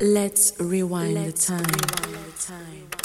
Let's rewind Let's the time. I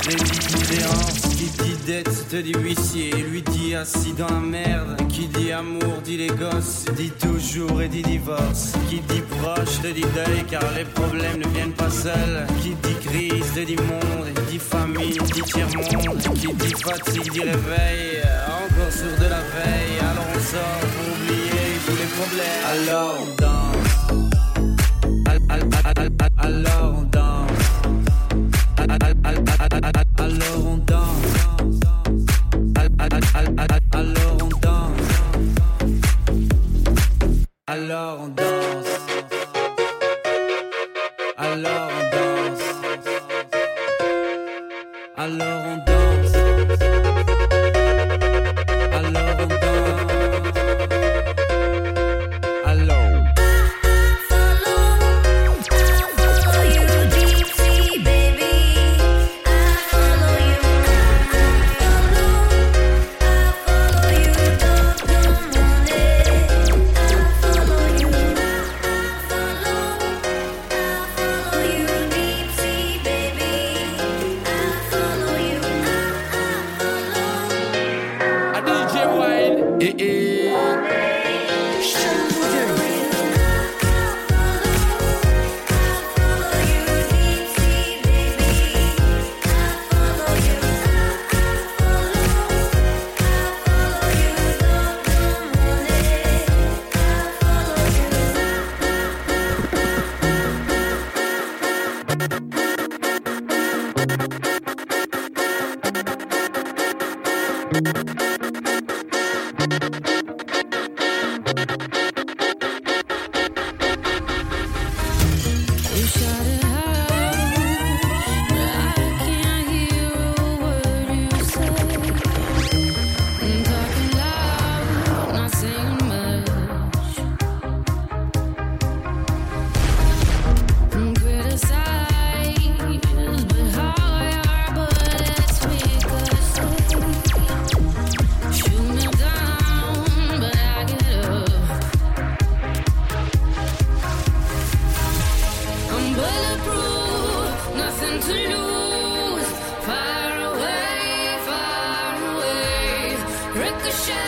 Qui dit dette te dit huissier, lui dit assis dans la merde. Qui dit amour dit les gosses, dit toujours et dit divorce. Qui dit proche te dit deuil car les problèmes ne viennent pas seuls. Qui dit crise te dit monde, dit famille, dit tiers monde. Qui dit fatigue dit réveil, encore sur de la veille. Alors on sort pour oublier tous les problèmes. Alors on danse. Alors on danse. Revolution.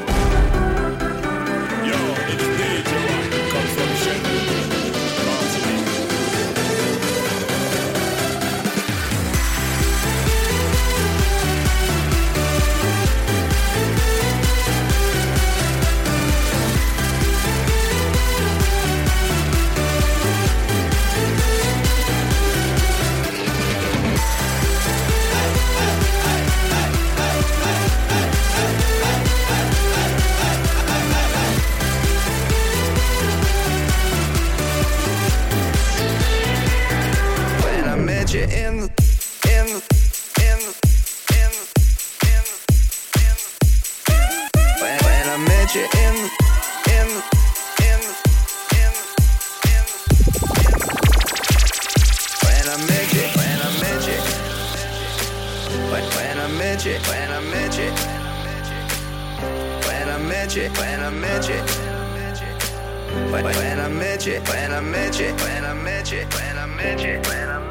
when I met you, when I met you, when I met you, when I met you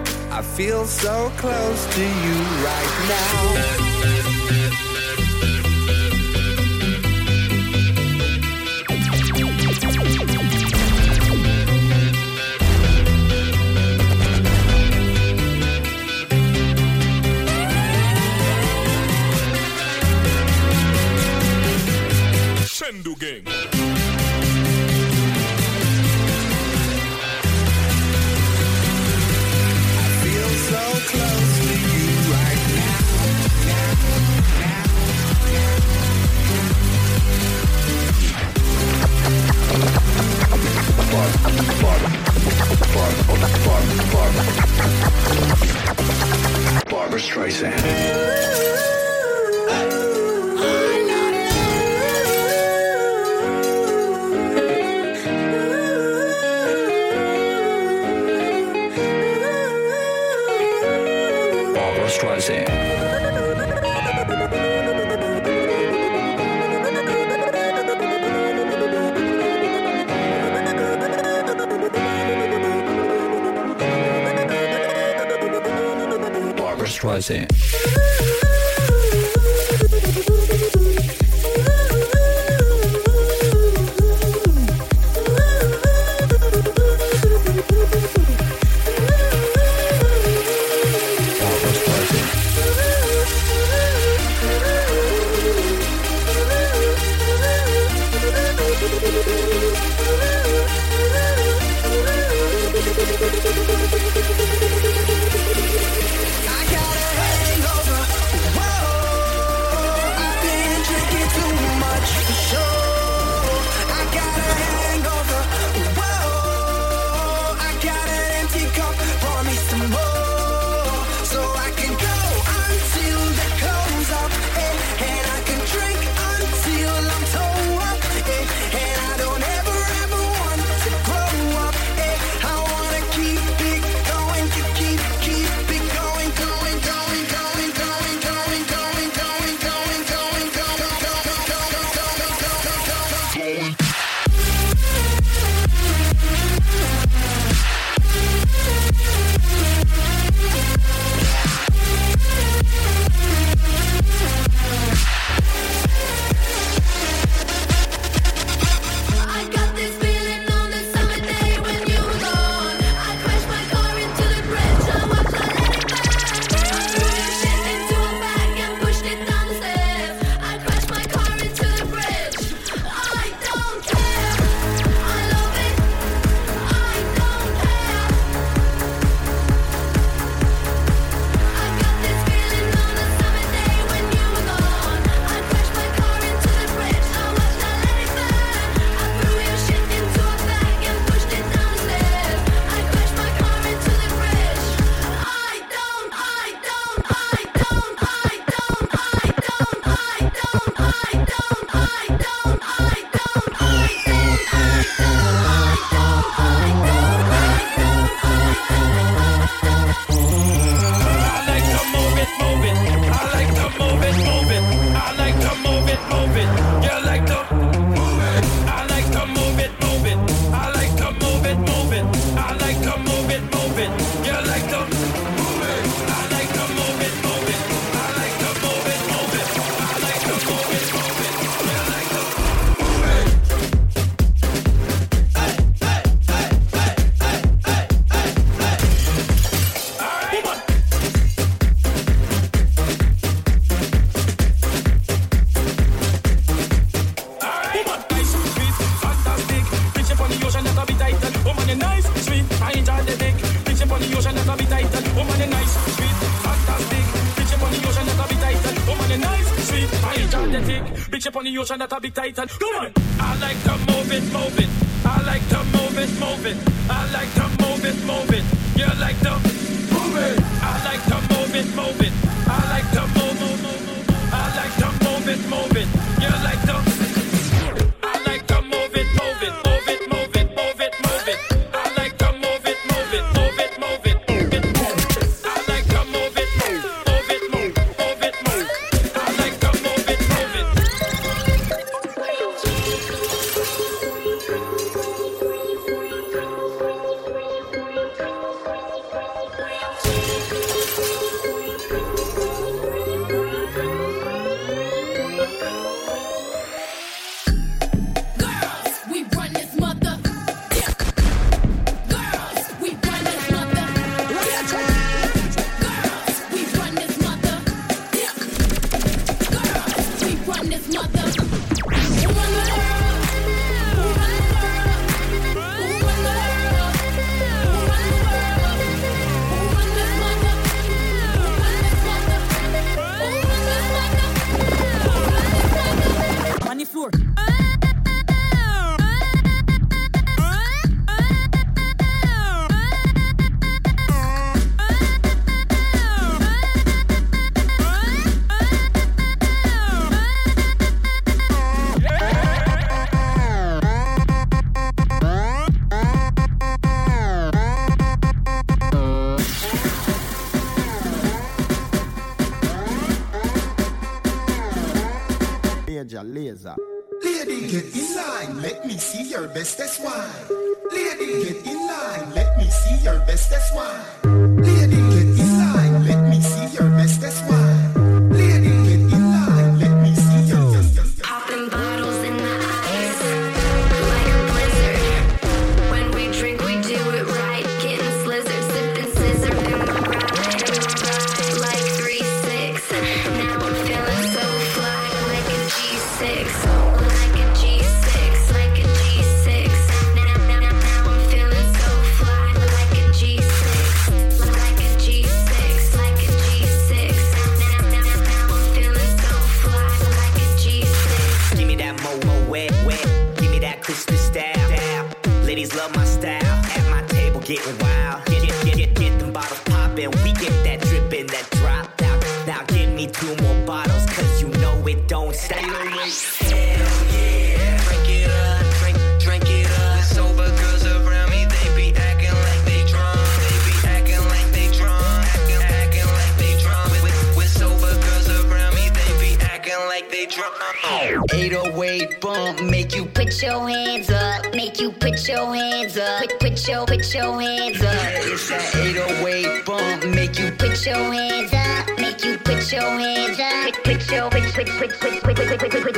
I feel so close to you right now. I got Satan. quick, quick, quick,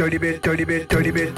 dirty bit, dirty bit, dirty bit.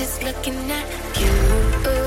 just looking at you.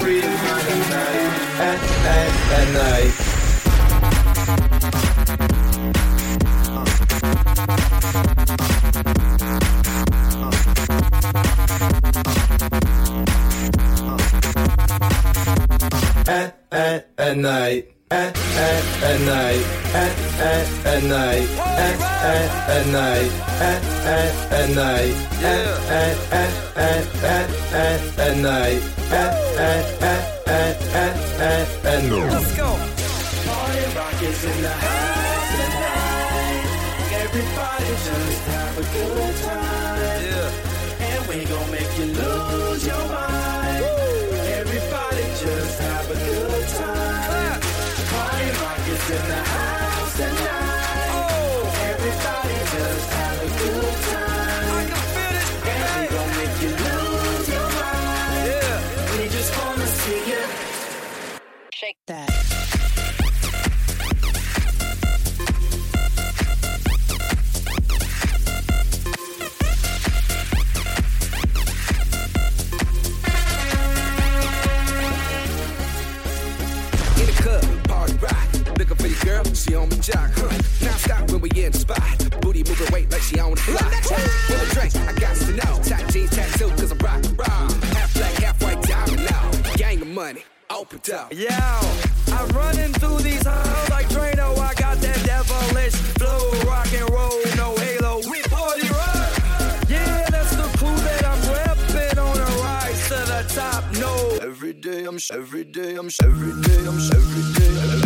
Free mind at night. At, at, at night. At, at, at night. At, at, at night. At, at, at night. At, at, at night. At, at, at night. At, at, at, at, at, at, night. At, at, at, at, at, at, at night. Let's go. Party in the house tonight. Everybody just have a good time. Yeah. And we gon' make you lose your mind. Everybody just have a good time. Party rock is in the house tonight. Everybody just have a good time. On the jock. Huh. Now stop when we in the spot. Booty moving weight like she on the block. With a drink, I got to know. Tight jeans, tattoo, cause I'm rock, rock. Half black, half white, diamond now. Gang of money, open up. Yo, I'm running through these halls like Drano. I got that devilish flow, rock and roll, no halo. We party rock. Yeah, that's the clue that I'm repping on a rise to the top. No, Every day I'm sh- every day I'm sh- every day I'm sh- every day every day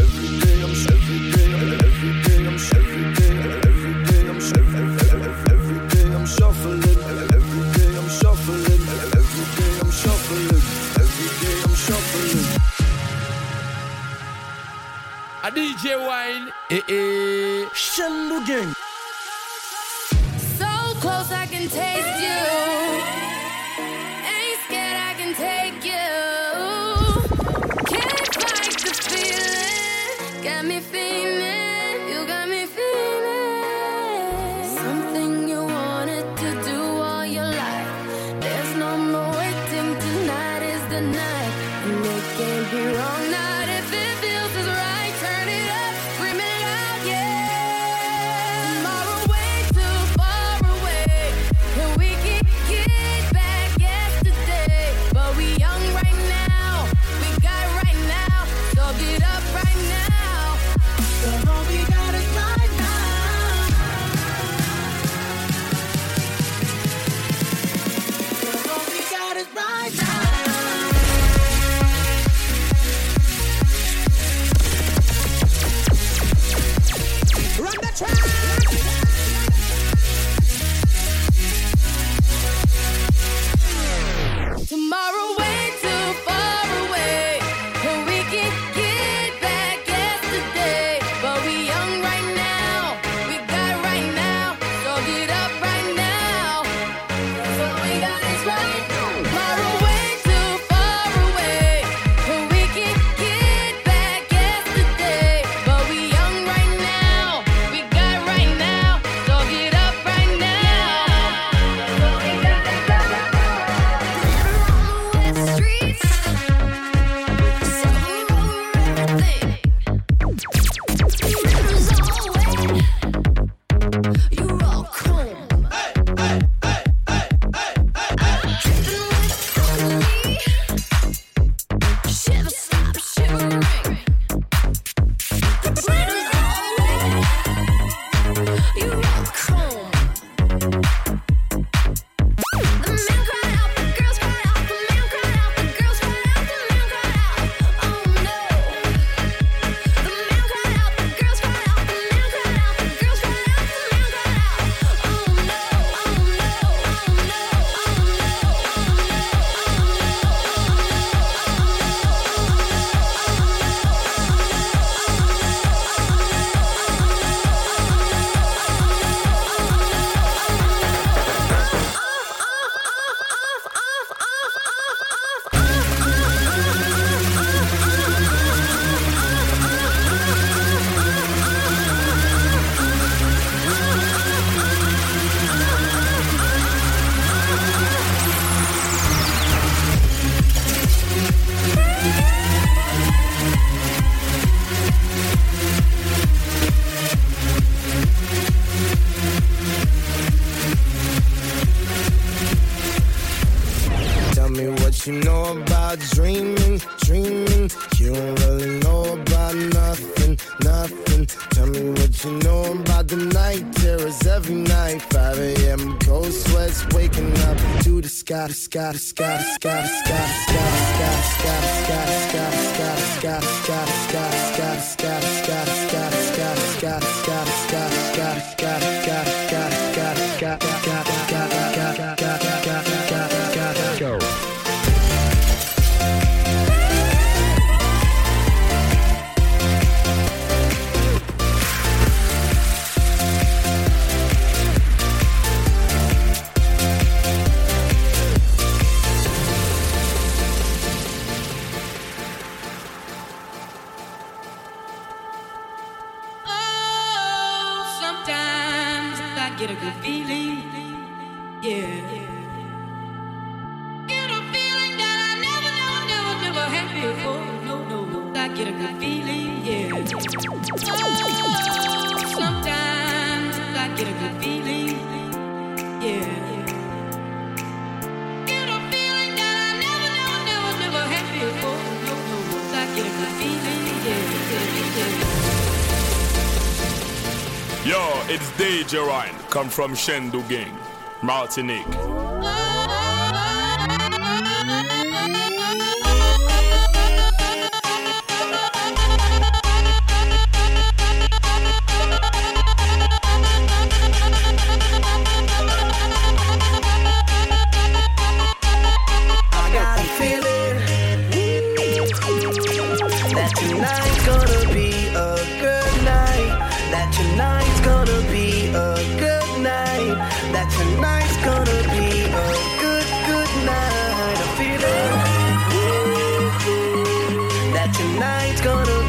a DJ Wine. Eh eh. Shallow gang. So close I can taste you. Scott, Scott, Scott. Come from Shendu Gang, Martinique. Ah! night's gonna